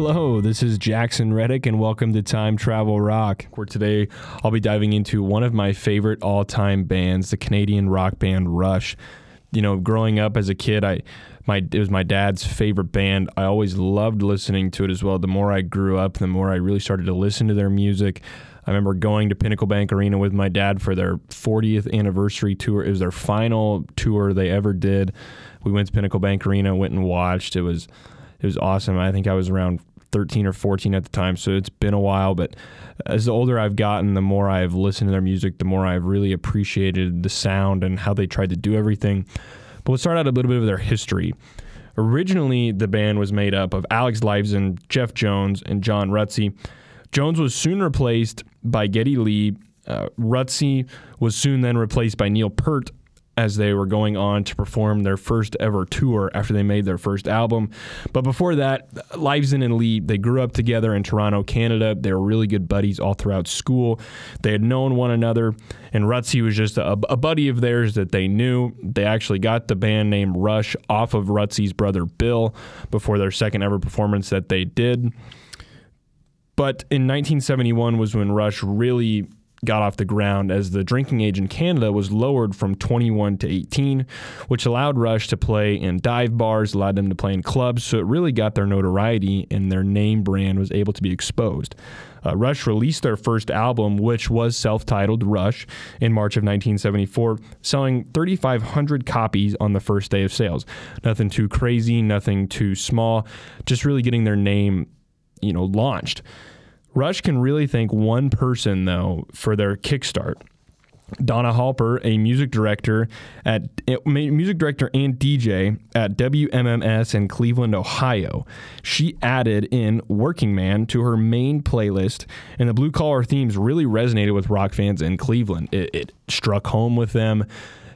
Hello, this is Jackson Reddick, and welcome to Time Travel Rock, where today I'll be diving into one of my favorite all time bands, the Canadian rock band Rush. You know, growing up as a kid, I my it was my dad's favorite band. I always loved listening to it as well. The more I grew up, the more I really started to listen to their music. I remember going to Pinnacle Bank Arena with my dad for their 40th anniversary tour. It was their final tour they ever did. We went to Pinnacle Bank Arena, went and watched. It was it was awesome. I think I was around 13 or 14 at the time, so it's been a while. But as the older I've gotten, the more I've listened to their music, the more I've really appreciated the sound and how they tried to do everything. But let's start out a little bit of their history. Originally, the band was made up of Alex Lifeson, Jeff Jones, and John Rutsey. Jones was soon replaced by Geddy Lee. Uh, Rutsey was soon then replaced by Neil Peart, as they were going on to perform their first ever tour after they made their first album. But before that, Lifeson and Lee, they grew up together in Toronto, Canada. They were really good buddies all throughout school. They had known one another, and Rutsey was just a, a buddy of theirs that they knew. They actually got the band name Rush off of Rutsey's brother Bill before their second ever performance that they did. But in 1971 was when Rush really got off the ground as the drinking age in Canada was lowered from 21 to 18, which allowed Rush to play in dive bars, allowed them to play in clubs, so it really got their notoriety and their name brand was able to be exposed. Uh, Rush released their first album, which was self titled Rush, in March of 1974, selling 3,500 copies on the first day of sales. Nothing too crazy, nothing too small, just really getting their name, you know, launched. Rush can really thank one person, though, for their kickstart. Donna Halper, a music director at eh, music director and DJ at WMMS in Cleveland, Ohio. She added in Working Man to her main playlist, and the blue collar themes really resonated with rock fans in Cleveland. It, it struck home with them.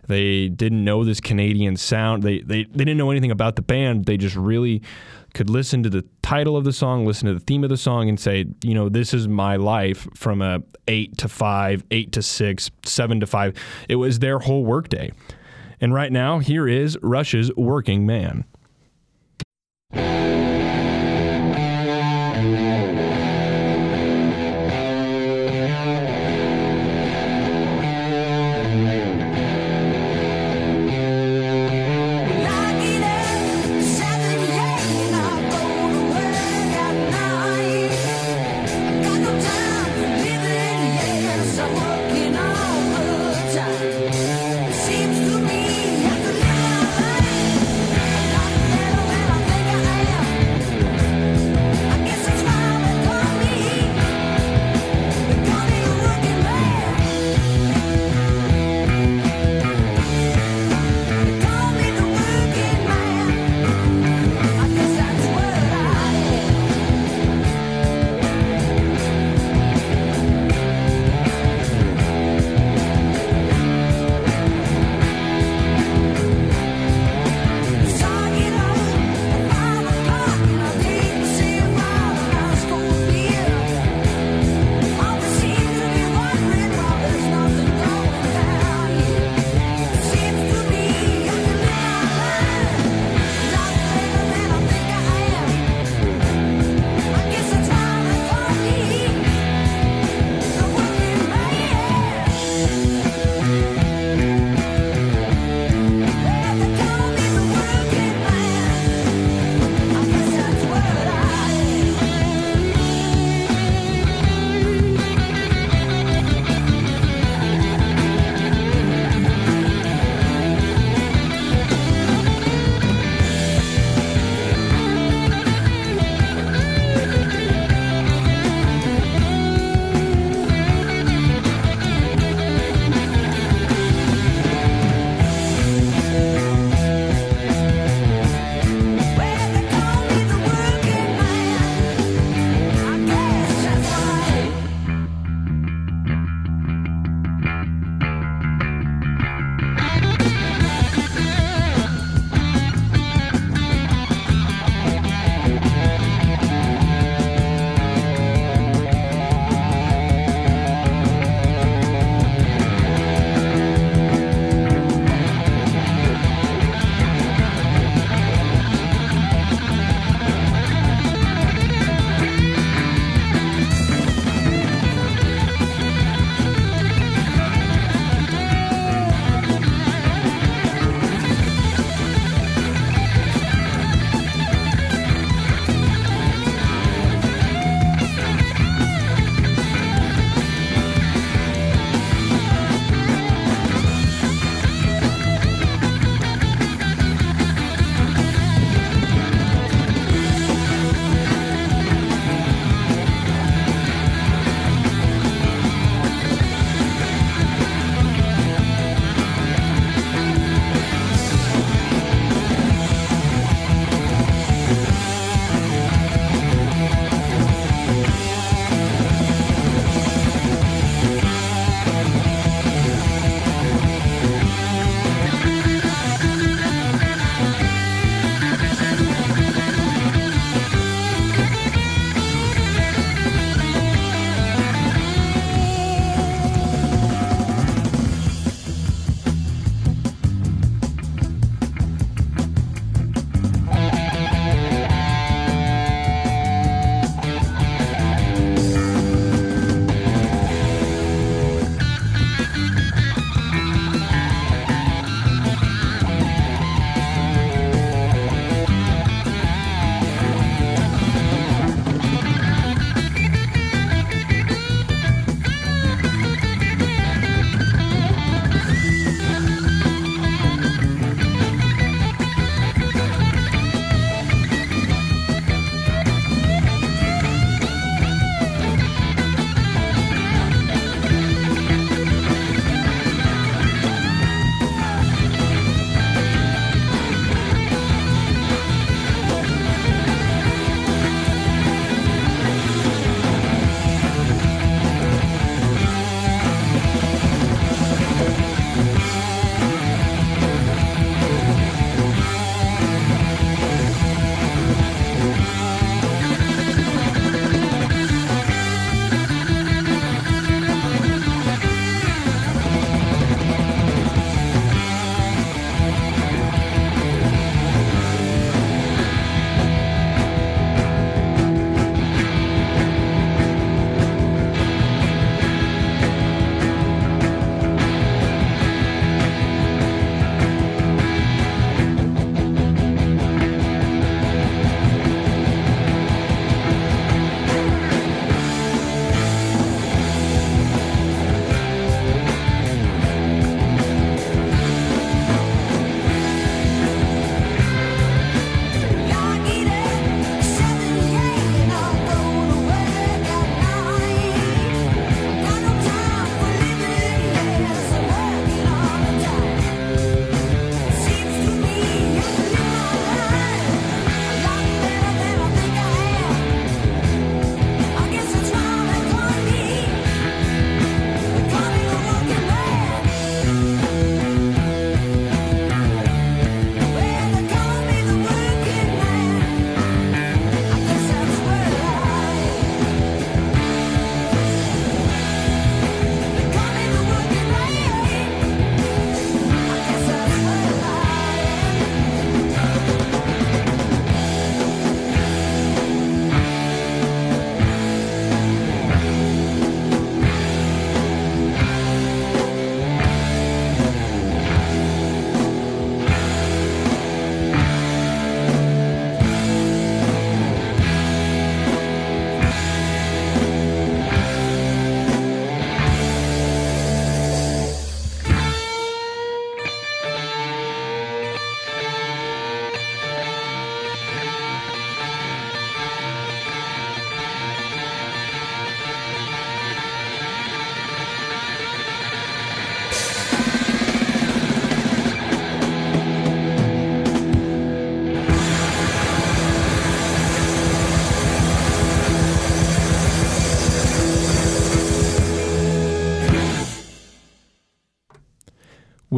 They didn't know this Canadian sound. They, they they didn't know anything about the band. They just really could listen to the title of the song, listen to the theme of the song, and say, you know, this is my life from a eight to five, eight to six, seven to five. It was their whole workday. And right now, here is Rush's Working Man.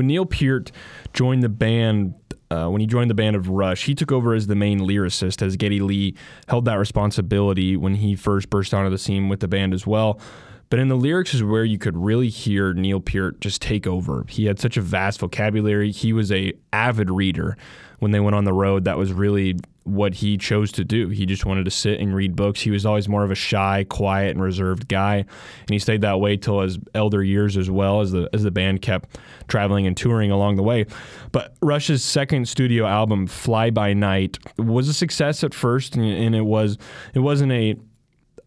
When Neil Peart joined the band, uh, when he joined the band of Rush, he took over as the main lyricist, as Geddy Lee held that responsibility when he first burst onto the scene with the band as well. But in the lyrics is where you could really hear Neil Peart just take over. He had such a vast vocabulary. He was a avid reader. When they went on the road, that was really what he chose to do. He just wanted to sit and read books. He was always more of a shy, quiet, and reserved guy, and he stayed that way till his elder years as well as the as the band kept traveling and touring along the way. But Rush's second studio album, Fly By Night, was a success at first, and it was it wasn't a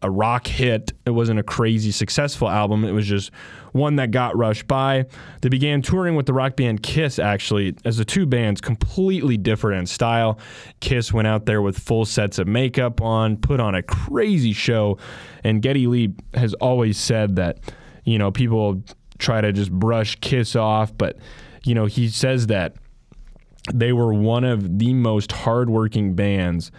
a rock hit. It wasn't a crazy successful album. It was just one that got rushed by. They began touring with the rock band Kiss, actually, as the two bands completely different in style. Kiss went out there with full sets of makeup on, put on a crazy show. And Geddy Lee has always said that, you know, people try to just brush Kiss off, but, you know, he says that they were one of the most hardworking bands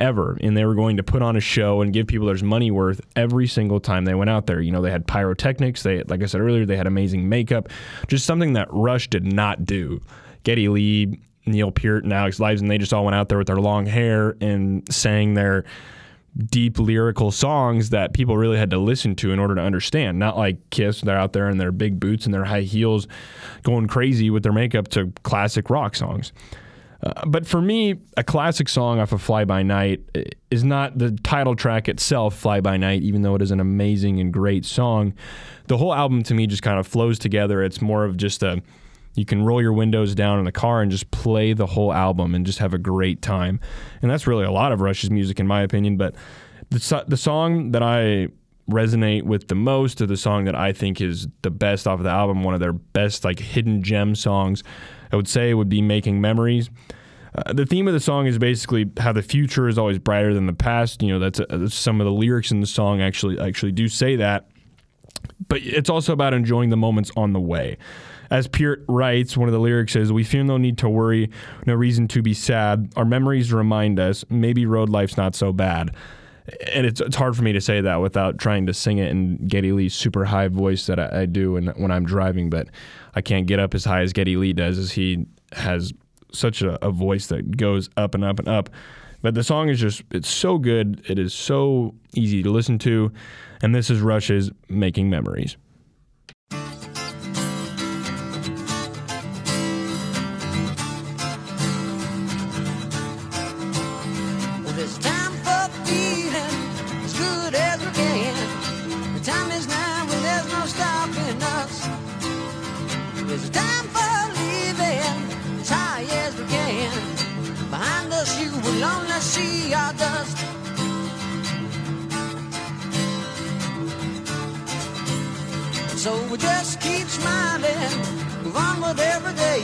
ever. And they were going to put on a show and give people their money worth every single time they went out there. You know, they had pyrotechnics. They, like I said earlier, they had amazing makeup. Just something that Rush did not do. Geddy Lee, Neil Peart, and Alex Lifeson they just all went out there with their long hair and sang their deep lyrical songs that people really had to listen to in order to understand. Not like Kiss, they're out there in their big boots and their high heels going crazy with their makeup to classic rock songs. Uh, but for me, a classic song off of Fly By Night is not the title track itself, Fly By Night, even though it is an amazing and great song. The whole album to me just kind of flows together. It's more of just a you can roll your windows down in the car and just play the whole album and just have a great time. And that's really a lot of Rush's music, in my opinion. But the, the song that I resonate with the most, or the song that I think is the best off of the album, one of their best like hidden gem songs, I would say would be Making Memories. Uh, the theme of the song is basically how the future is always brighter than the past. You know, that's, a, that's some of the lyrics in the song actually actually do say that. But it's also about enjoying the moments on the way. As Peart writes, one of the lyrics is, We feel no need to worry, no reason to be sad. Our memories remind us maybe road life's not so bad. And it's, it's hard for me to say that without trying to sing it in Geddy Lee's super high voice that I, I do when, when I'm driving. But I can't get up as high as Geddy Lee does, as he has such a, a voice that goes up and up and up. But the song is just, it's so good. It is so easy to listen to. And this is Rush's Making Memories. So we just keep smiling, move onward every day,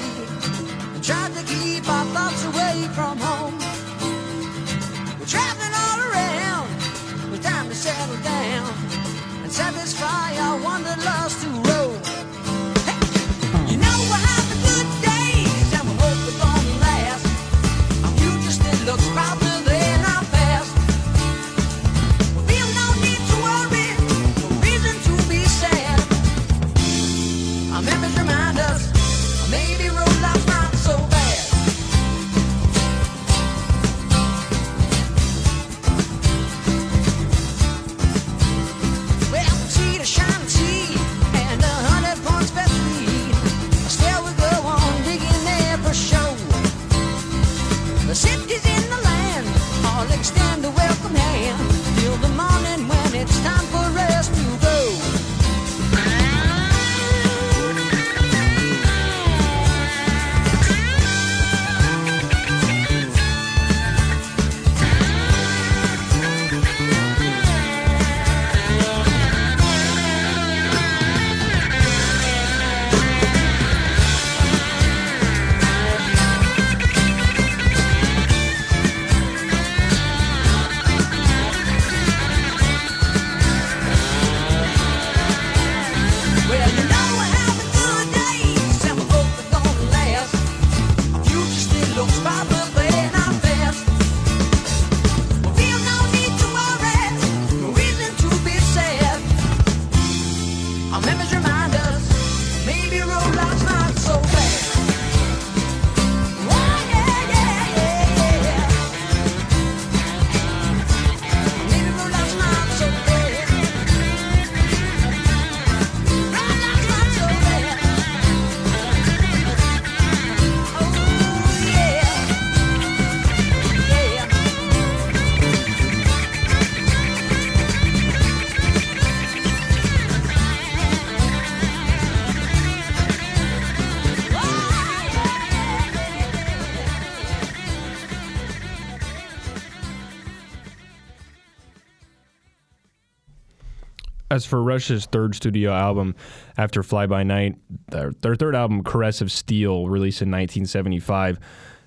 as for Rush's third studio album after Fly By Night, their, their third album, Caress of Steel, released in 1975,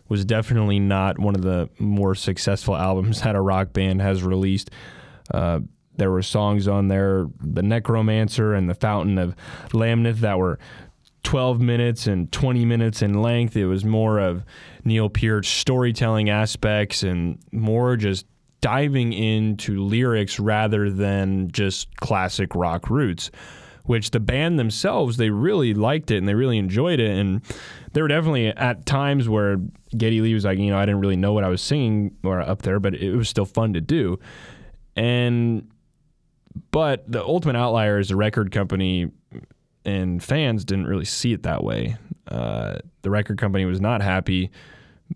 was definitely not one of the more successful albums that a rock band has released. Uh, there were songs on there, The Necromancer and The Fountain of Lamneth, that were 12 minutes and 20 minutes in length. It was more of Neil Peart's storytelling aspects and more just diving into lyrics rather than just classic rock roots which the band themselves they really liked it and they really enjoyed it. And there were definitely at times where Geddy Lee was like you know I didn't really know what I was singing or up there but it was still fun to do. And but the ultimate outlier is the record company and fans didn't really see it that way. Uh, the record company was not happy.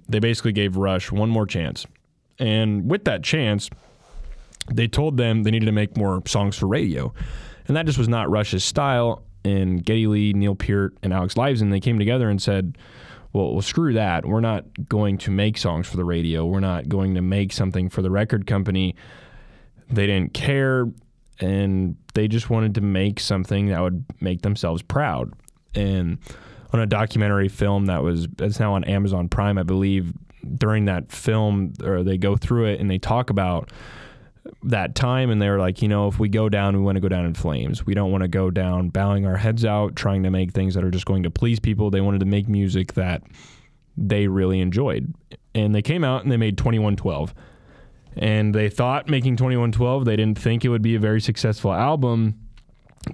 They basically gave Rush one more chance and with that chance, they told them they needed to make more songs for radio. And that just was not Rush's style. And Geddy Lee, Neil Peart, and Alex Lifeson, they came together and said, well, well, screw that. We're not going to make songs for the radio. We're not going to make something for the record company. They didn't care. And they just wanted to make something that would make themselves proud. And on a documentary film that was, it's now on Amazon Prime, I believe, during that film, or they go through it and they talk about that time and they're like, you know, if we go down, we want to go down in flames. We don't want to go down bowing our heads out, trying to make things that are just going to please people. They wanted to make music that they really enjoyed. And they came out and they made 2112. And they thought making 2112, they didn't think it would be a very successful album,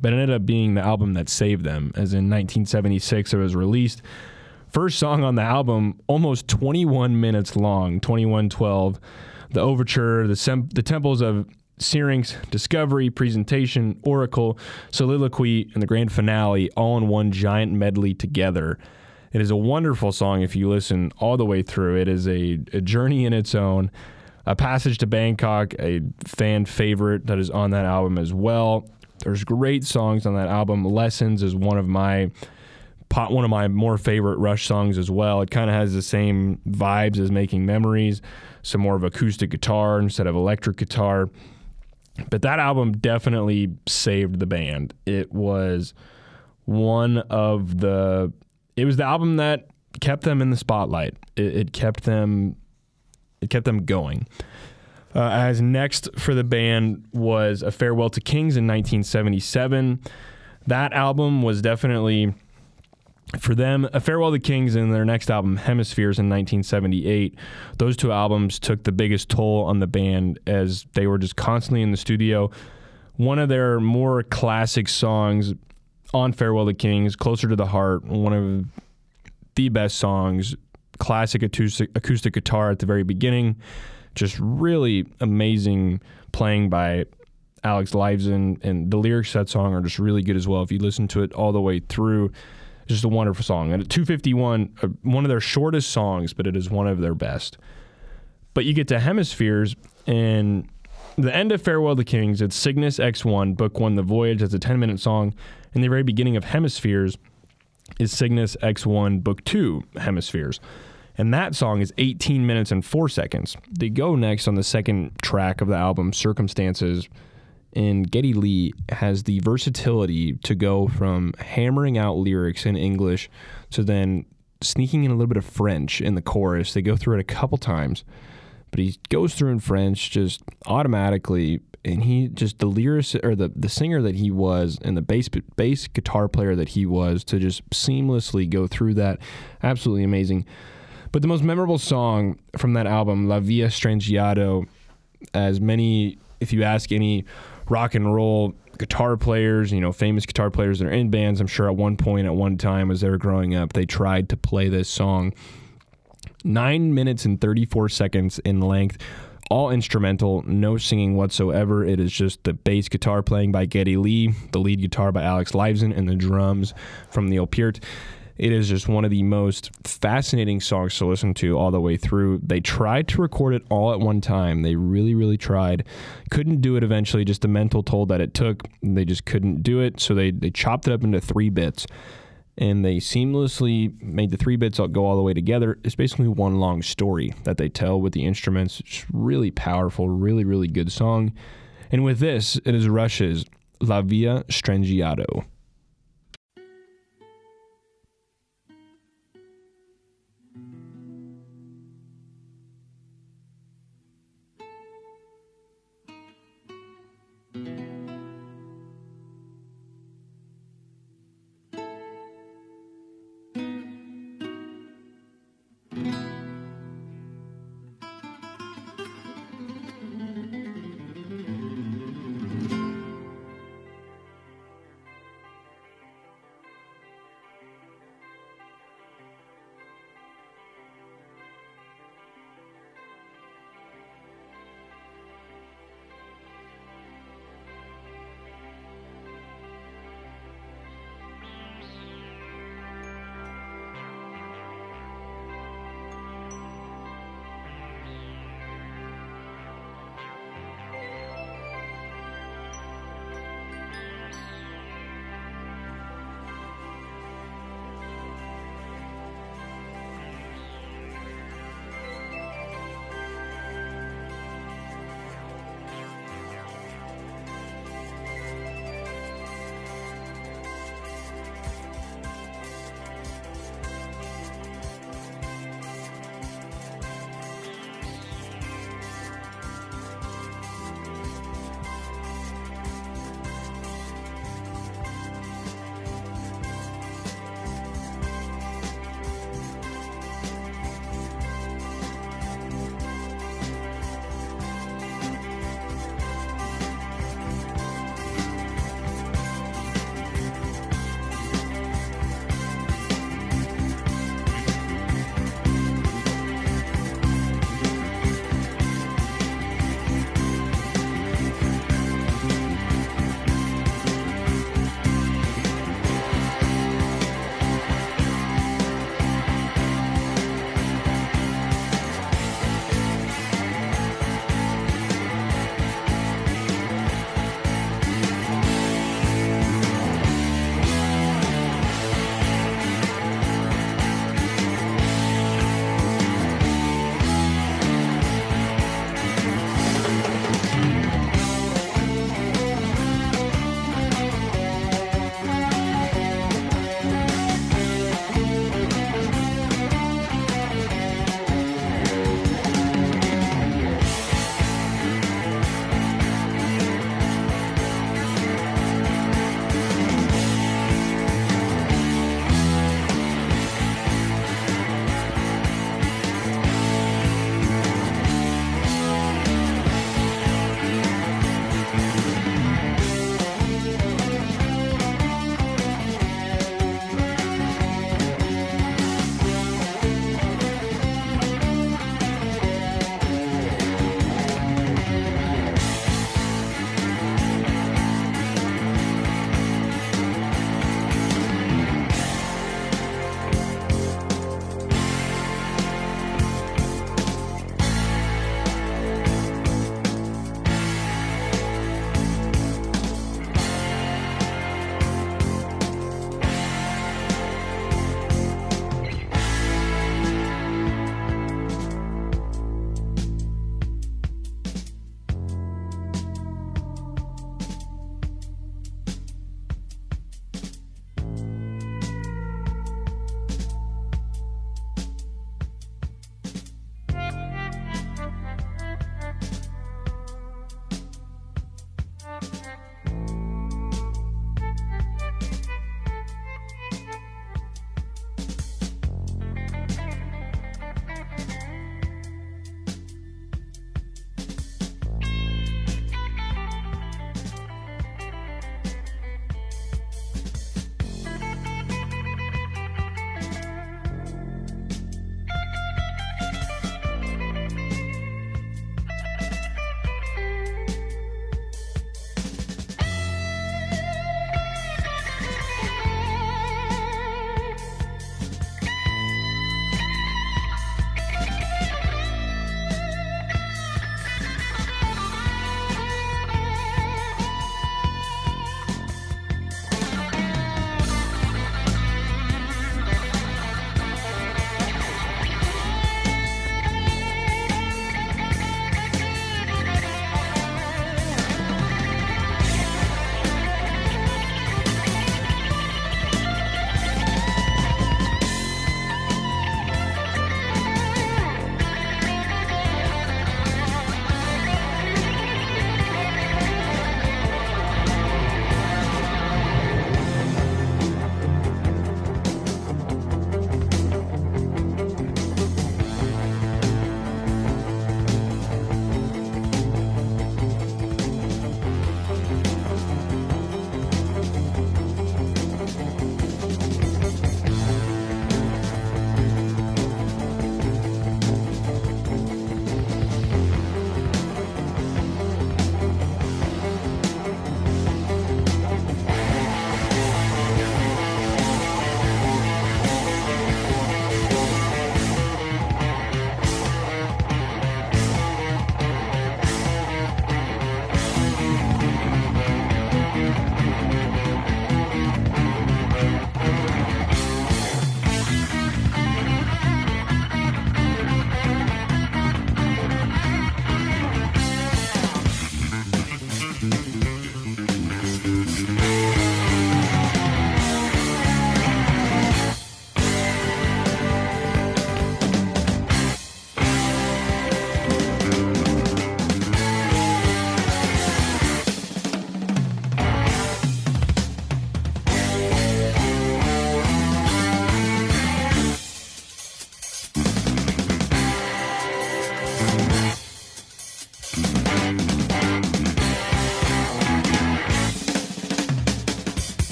but it ended up being the album that saved them. As in 1976, it was released First song on the album, almost 21 minutes long, 2112. The overture, the, sem- the temples of Syrinx, Discovery, Presentation, Oracle, Soliloquy, and the grand finale all in one giant medley together. It is a wonderful song if you listen all the way through. It is a, a journey in its own. A Passage to Bangkok, a fan favorite that is on that album as well. There's great songs on that album. Lessons is one of my pot, one of my more favorite Rush songs as well. It kind of has the same vibes as Making Memories, some more of acoustic guitar instead of electric guitar. But that album definitely saved the band. It was one of the. It was the album that kept them in the spotlight. It, it kept them. It kept them going. Uh, as next for the band was a farewell to Kings in 1977. That album was definitely for them, A Farewell to Kings and their next album, Hemispheres, in 1978, those two albums took the biggest toll on the band as they were just constantly in the studio. One of their more classic songs on Farewell to Kings, Closer to the Heart, one of the best songs, classic acoustic, guitar at the very beginning, just really amazing playing by Alex Lifeson, and the lyrics to that song are just really good as well. If you listen to it all the way through, just a wonderful song. And at 251, uh, one of their shortest songs, but it is one of their best. But you get to Hemispheres, and the end of Farewell to Kings, it's Cygnus X1, Book One, The Voyage. It's a 10 minute song. And the very beginning of Hemispheres is Cygnus X1, Book Two, Hemispheres. And that song is 18 minutes and 4 seconds. They go next on the second track of the album, Circumstances and Geddy Lee has the versatility to go from hammering out lyrics in English to then sneaking in a little bit of French in the chorus. They go through it a couple times, but he goes through in French just automatically. And he just the lyric or the, the singer that he was and the bass bass guitar player that he was to just seamlessly go through that, absolutely amazing. But the most memorable song from that album, La Villa Strangiato, as many, if you ask any rock and roll guitar players, you know, famous guitar players that are in bands. I'm sure at one point, at one time, as they were growing up, they tried to play this song. Nine minutes and 34 seconds in length, all instrumental, no singing whatsoever. It is just the bass guitar playing by Geddy Lee, the lead guitar by Alex Lifeson, and the drums from Neil Peart. It is just one of the most fascinating songs to listen to all the way through. They tried to record it all at one time. They really, really tried. Couldn't do it eventually, just the mental toll that it took. They just couldn't do it. So they, they chopped it up into three bits and they seamlessly made the three bits all go all the way together. It's basically one long story that they tell with the instruments. It's really powerful, really, really good song. And with this, it is Rush's La Villa Strangiato.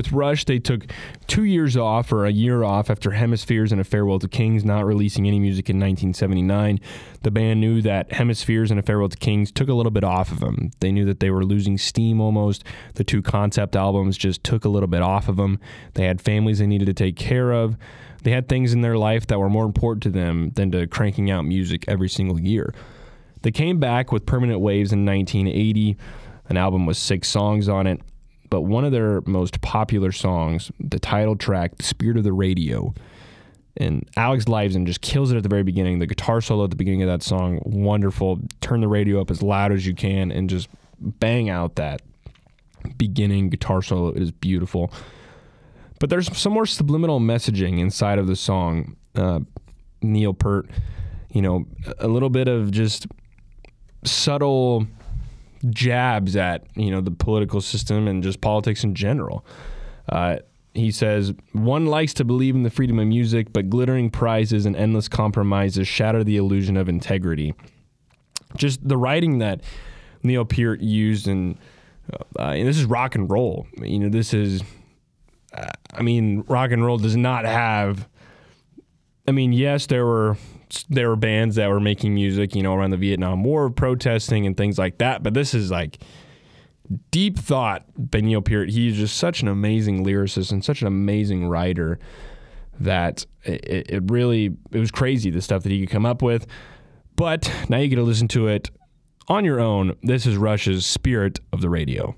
With Rush, they took two years off or a year off after Hemispheres and A Farewell to Kings not releasing any music in 1979. The band knew that Hemispheres and A Farewell to Kings took a little bit off of them. They knew that they were losing steam almost. The two concept albums just took a little bit off of them. They had families they needed to take care of. They had things in their life that were more important to them than to cranking out music every single year. They came back with Permanent Waves in 1980, an album with six songs on it but one of their most popular songs, the title track, The Spirit of the Radio, and Alex Lifeson just kills it at the very beginning. The guitar solo at the beginning of that song, wonderful. Turn the radio up as loud as you can and just bang out that beginning guitar solo. It is beautiful. But there's some more subliminal messaging inside of the song. Uh, Neil Peart, you know, a little bit of just subtle jabs at you know the political system and just politics in general. Uh, he says one likes to believe in the freedom of music, but glittering prizes and endless compromises shatter the illusion of integrity. Just the writing that Neil Peart used, and, uh, and this is rock and roll. You know, this is, uh, I mean, rock and roll does not have. I mean, yes, there were there were bands that were making music, you know, around the Vietnam War, protesting and things like that. But this is like deep thought. Neil Peart, he's just such an amazing lyricist and such an amazing writer that it, it really it was crazy the stuff that he could come up with. But now you get to listen to it on your own. This is Rush's Spirit of the Radio.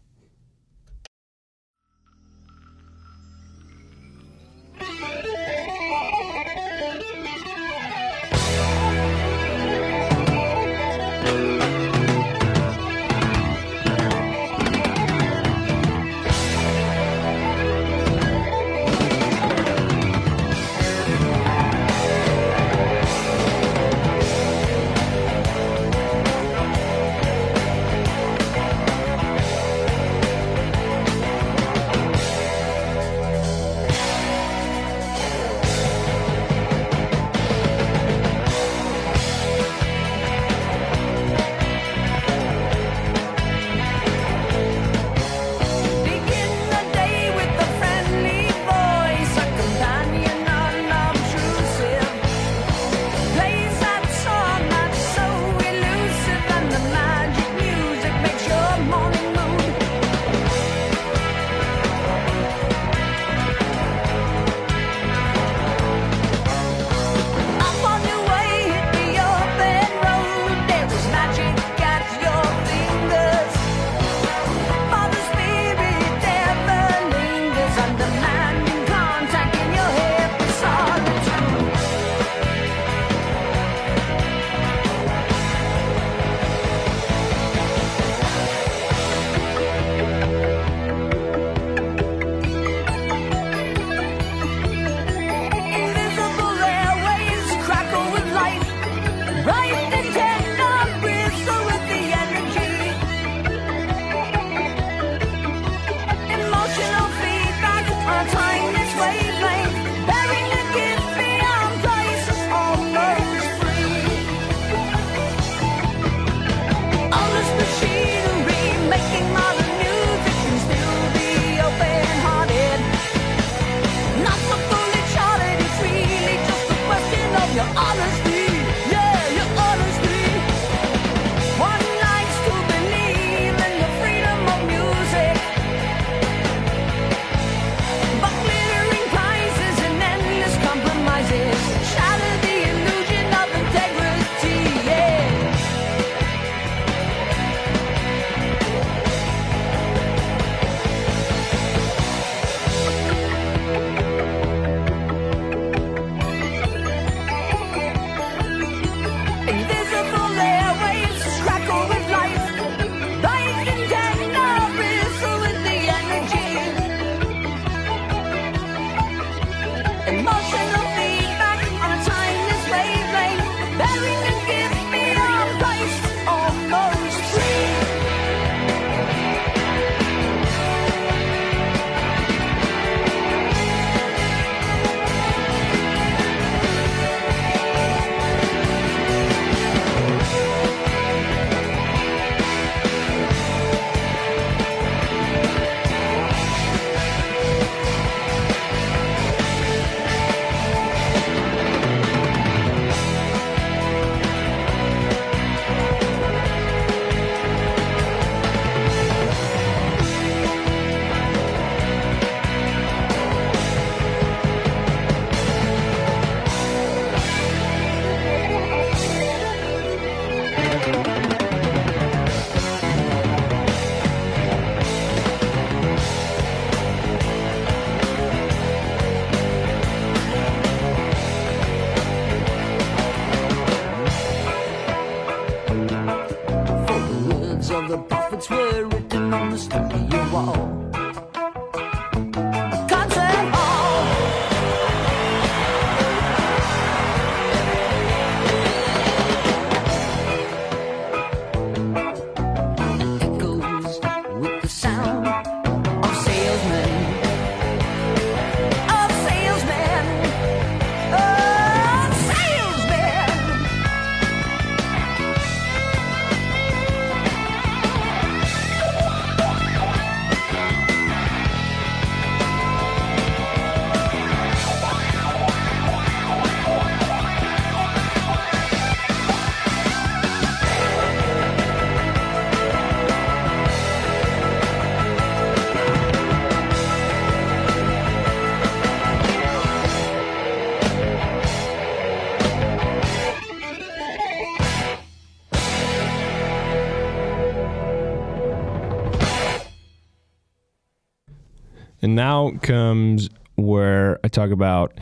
And now comes where I talk about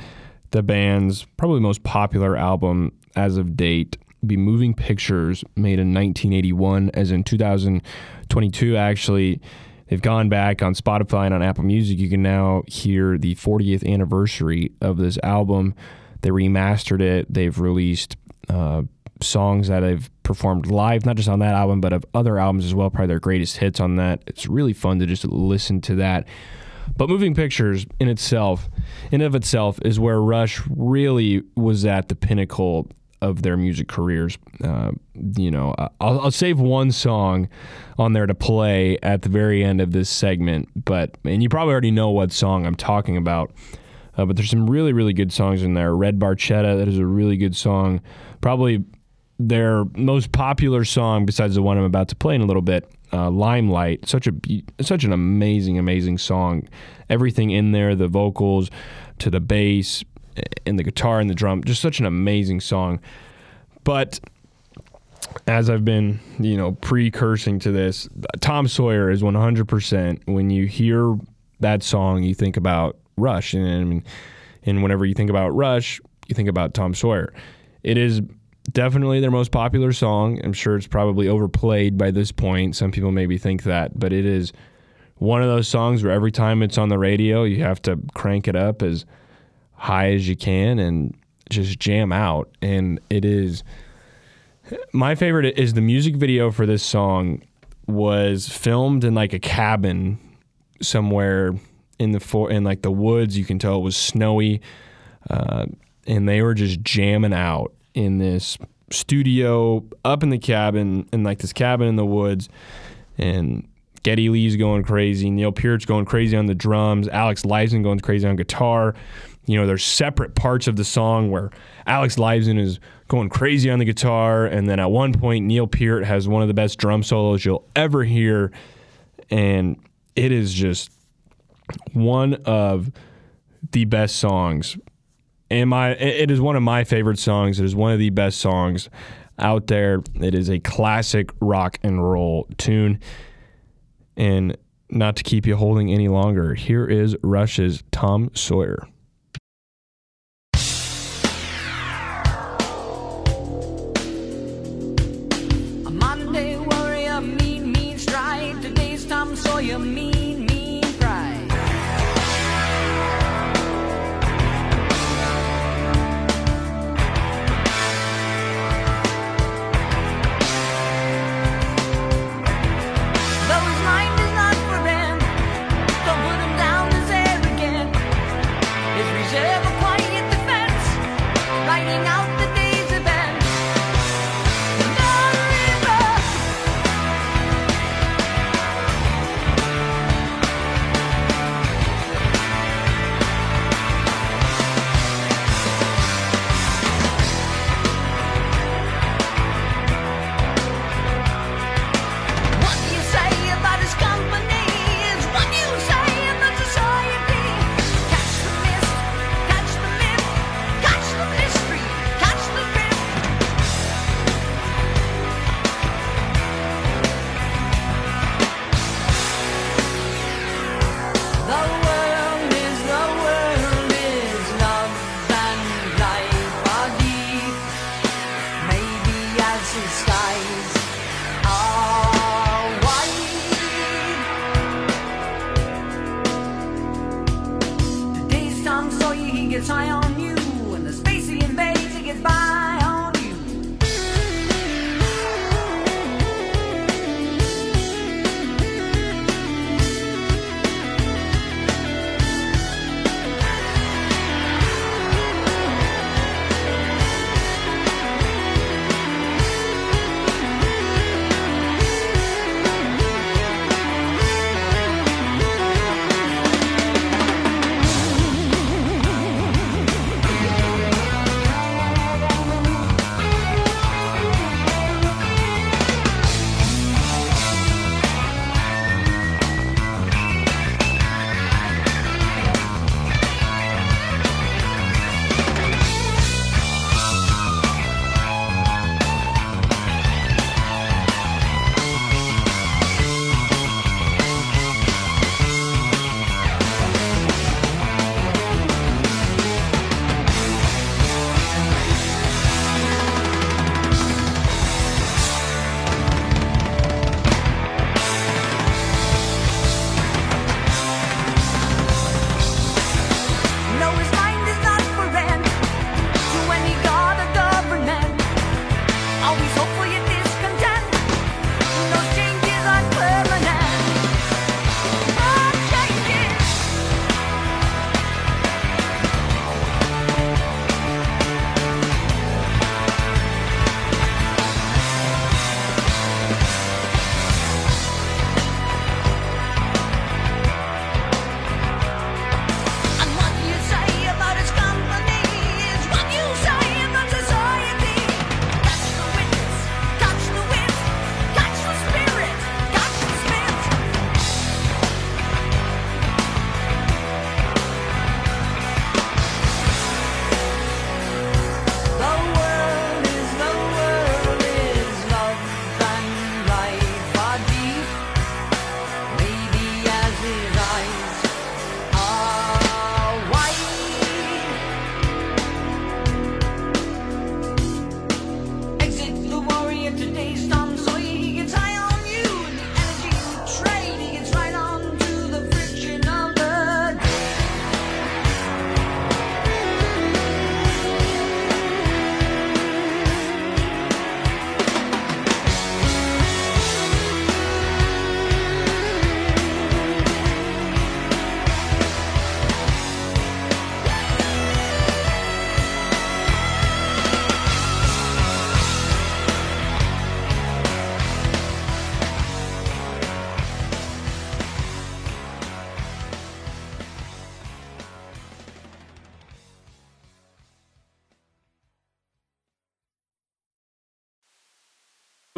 the band's probably most popular album as of date, be Moving Pictures, made in 1981, as in 2022, actually. They've gone back on Spotify and on Apple Music. You can now hear the 40th anniversary of this album. They remastered it. They've released uh, songs that have performed live, not just on that album, but of other albums as well. Probably their greatest hits on that. It's really fun to just listen to that. But moving pictures in itself, in of itself, is where Rush really was at the pinnacle of their music careers. Uh, you know, I'll, I'll save one song on there to play at the very end of this segment, but and you probably already know what song I'm talking about. Uh, but there's some really, really good songs in there. Red Barchetta, that is a really good song. Probably their most popular song, besides the one I'm about to play in a little bit, uh, Limelight. Such a such an amazing, amazing song. Everything in there, the vocals, to the bass, and the guitar and the drum, just such an amazing song. But as I've been, you know, precursing to this, Tom Sawyer is 100%. When you hear that song, you think about Rush, and I mean, and whenever you think about Rush, you think about Tom Sawyer. It is definitely their most popular song. I'm sure it's probably overplayed by this point. Some people maybe think that, but it is one of those songs where every time it's on the radio, you have to crank it up as high as you can and just jam out. And it is my favorite is the music video for this song was filmed in like a cabin somewhere in the for in like the woods. You can tell it was snowy, uh, and they were just jamming out in this studio up in the cabin in like this cabin in the woods, and Geddy Lee's going crazy, Neil Peart's going crazy on the drums, Alex Lifeson going crazy on guitar. You know, there's separate parts of the song where Alex Lifeson is going crazy on the guitar, and then at one point Neil Peart has one of the best drum solos you'll ever hear, and it is just one of the best songs. And my it is one of my favorite songs. It is one of the best songs out there. It is a classic rock and roll tune. And not to keep you holding any longer, here is Rush's Tom Sawyer.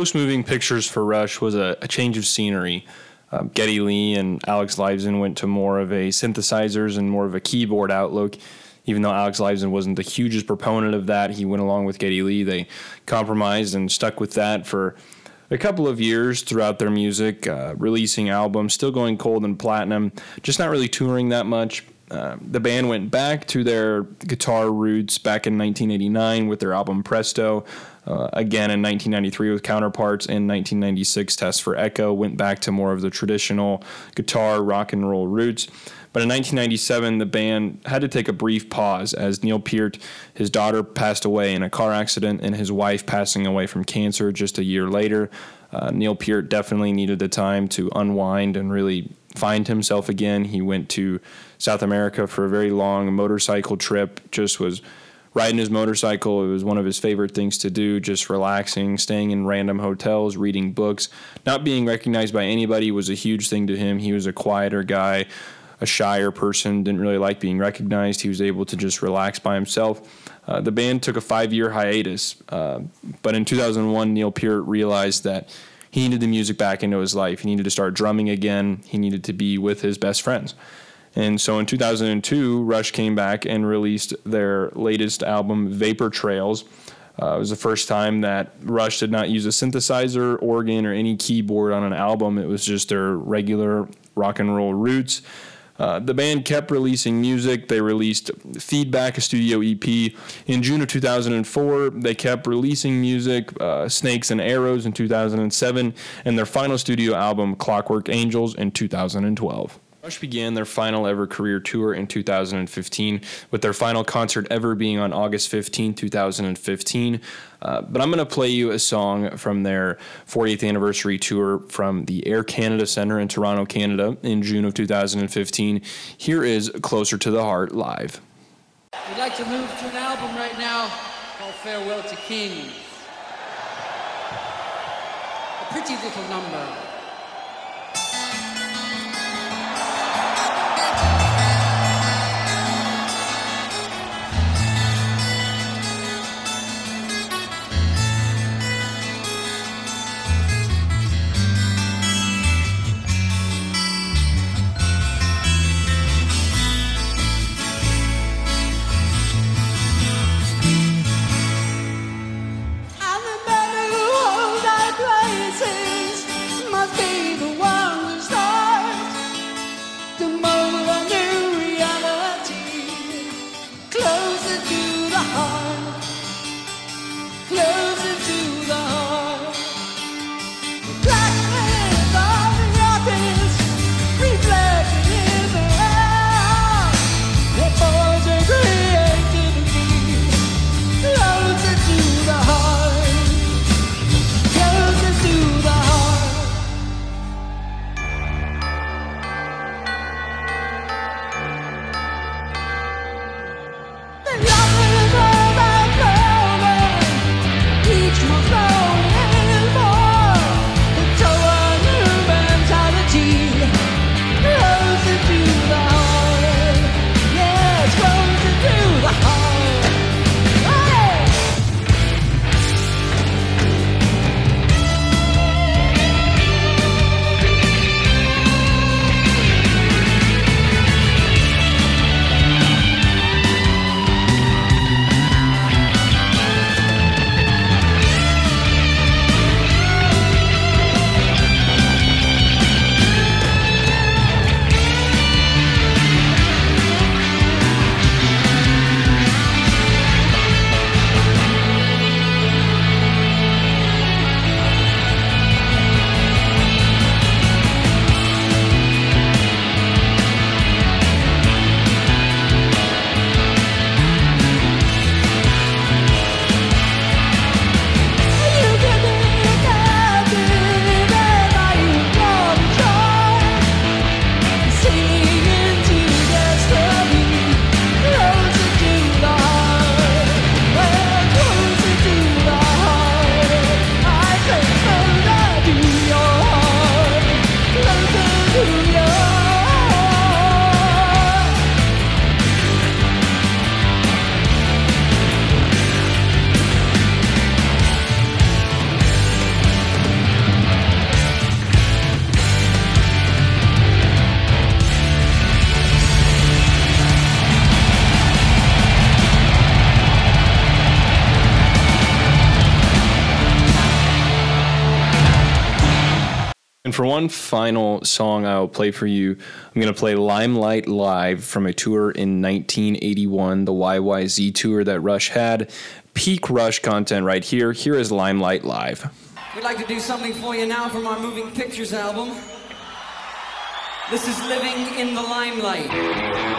Most moving pictures for Rush was a, a change of scenery. Um, Geddy Lee and Alex Lifeson went to more of a synthesizers and more of a keyboard outlook. Even though Alex Lifeson wasn't the hugest proponent of that, he went along with Geddy Lee. They compromised and stuck with that for a couple of years throughout their music, uh, releasing albums, still going cold and platinum, just not really touring that much. Uh, the band went back to their guitar roots back in 1989 with their album Presto. Uh, again in 1993 with counterparts in 1996 Test for Echo went back to more of the traditional guitar rock and roll roots. But in 1997, the band had to take a brief pause as Neil Peart, his daughter, passed away in a car accident, and his wife passing away from cancer just a year later. Uh, Neil Peart definitely needed the time to unwind and really find himself again. He went to South America for a very long motorcycle trip, just was riding his motorcycle. It was one of his favorite things to do, just relaxing, staying in random hotels, reading books. Not being recognized by anybody was a huge thing to him. He was a quieter guy, a shyer person, didn't really like being recognized. He was able to just relax by himself. Uh, the band took a five year hiatus, uh, but in 2001, Neil Peart realized that he needed the music back into his life. He needed to start drumming again. He needed to be with his best friends. And so in 2002, Rush came back and released their latest album, Vapor Trails. Uh, it was the first time that Rush did not use a synthesizer, organ, or any keyboard on an album. It was just their regular rock and roll roots. Uh, the band kept releasing music. They released Feedback, a studio EP. In June of 2004, they kept releasing music, uh, Snakes and Arrows in 2007, and their final studio album, Clockwork Angels, in 2012. Rush began their final ever career tour in 2015, with their final concert ever being on August 15, 2015. Uh, but I'm going to play you a song from their 40th anniversary tour from the Air Canada Centre in Toronto, Canada, in June of 2015. Here is Closer to the Heart live. We'd like to move to an album right now called Farewell to Kings. A pretty little number. Song I'll play for you, I'm going to play Limelight Live from a tour in 1981, the YYZ tour that Rush had. Peak Rush content right here. Here is Limelight Live. We'd like to do something for you now from our Moving Pictures album. This is Living in the Limelight.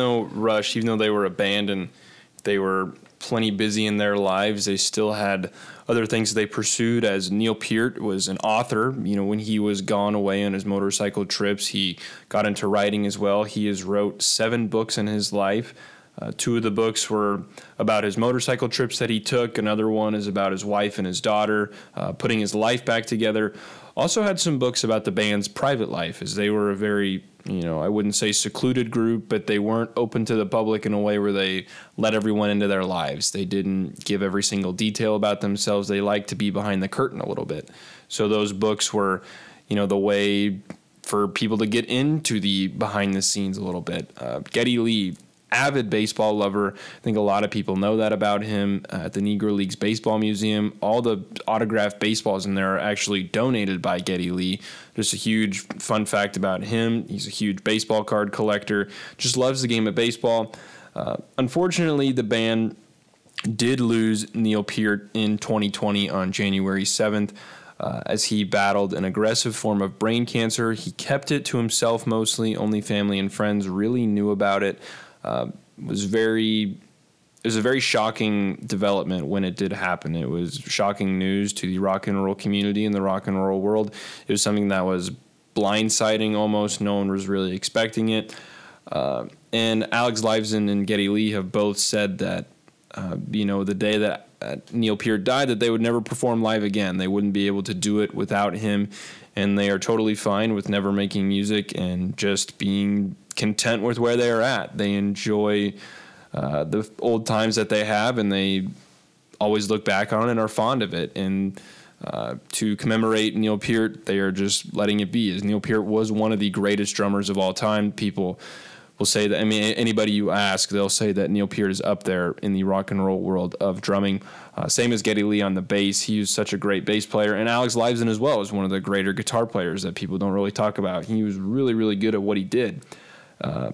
Though Rush, even though they were a band and they were plenty busy in their lives, they still had other things they pursued. As Neil Peart was an author, you know, when he was gone away on his motorcycle trips, he got into writing as well. He has wrote seven books in his life. Uh, two of the books were about his motorcycle trips that he took. Another one is about his wife and his daughter, uh, putting his life back together. Also had some books about the band's private life, as they were a very, you know, I wouldn't say secluded group, but they weren't open to the public in a way where they let everyone into their lives. They didn't give every single detail about themselves. They liked to be behind the curtain a little bit. So those books were, you know, the way for people to get into the behind the scenes a little bit. Uh, Geddy Lee avid baseball lover. I think a lot of people know that about him uh, at the Negro Leagues Baseball Museum. All the autographed baseballs in there are actually donated by Geddy Lee. Just a huge fun fact about him. He's a huge baseball card collector, just loves the game of baseball. Uh, unfortunately, the band did lose Neil Peart in 2020 on January 7th. Uh, as he battled an aggressive form of brain cancer. He kept it to himself mostly. Only family and friends really knew about it uh, was very it was a very shocking development when it did happen. It was shocking news to the rock and roll community and the rock and roll world. It was something that was blindsiding almost. No one was really expecting it. Uh, and Alex Lifeson and Geddy Lee have both said that, uh, you know, the day that uh, Neil Peart died, that they would never perform live again. They wouldn't be able to do it without him. And they are totally fine with never making music and just being content with where they are at. They enjoy uh, the old times that they have, and they always look back on and are fond of it. And uh, to commemorate Neil Peart, they are just letting it be. As Neil Peart was one of the greatest drummers of all time. People will say that. I mean, anybody you ask, they'll say that Neil Peart is up there in the rock and roll world of drumming. Uh, same as Geddy Lee on the bass. He was such a great bass player, and Alex Lifeson as well is one of the greater guitar players that people don't really talk about. He was really, really good at what he did. Uh,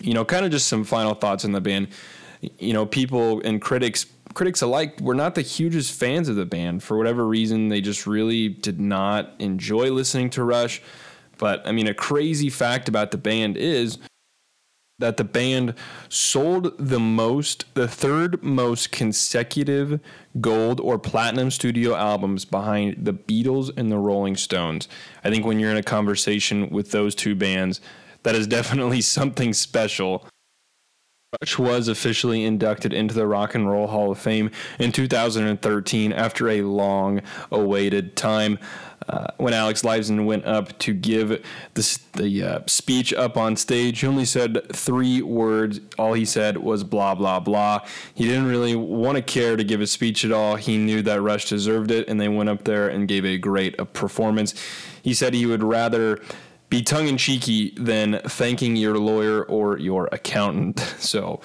you know, kind of just some final thoughts on the band. You know, people and critics critics alike were not the hugest fans of the band for whatever reason. They just really did not enjoy listening to Rush. But I mean, a crazy fact about the band is that the band sold the most, the third most consecutive gold or platinum studio albums behind the Beatles and the Rolling Stones. I think when you're in a conversation with those two bands, that is definitely something special. Rush was officially inducted into the Rock and Roll Hall of Fame in 2013 after a long awaited time. Uh, when Alex Lifeson went up to give the, the uh, speech up on stage, he only said three words. All he said was blah, blah, blah. He didn't really want to care to give a speech at all. He knew that Rush deserved it, and they went up there and gave a great uh, performance. He said he would rather be tongue in cheeky than thanking your lawyer or your accountant. So,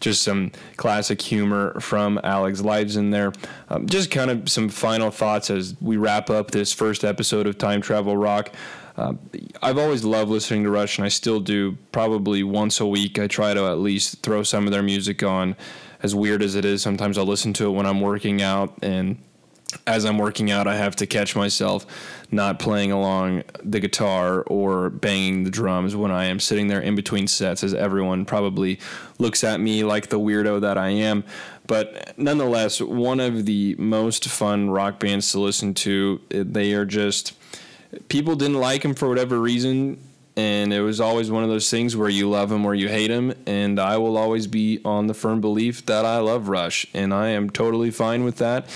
just some classic humor from Alex Lifeson there. Um, just kind of some final thoughts as we wrap up this first episode of Time Travel Rock. Uh, I've always loved listening to Rush, and I still do. Probably once a week, I try to at least throw some of their music on. As weird as it is, sometimes I'll listen to it when I'm working out, and as I'm working out, I have to catch myself not playing along the guitar or banging the drums when I am sitting there in between sets, as everyone probably looks at me like the weirdo that I am. But nonetheless, one of the most fun rock bands to listen to. Eh, they are just people didn't like them for whatever reason. And it was always one of those things where you love them or you hate them. And I will always be on the firm belief that I love Rush. And I am totally fine with that.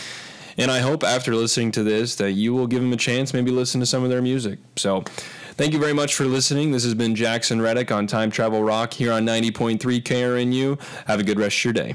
And I hope after listening to this that you will give them a chance, maybe listen to some of their music. So thank you very much for listening. This has been Jackson Reddick on Time Travel Rock here on 90.3 KRNU. Have a good rest of your day.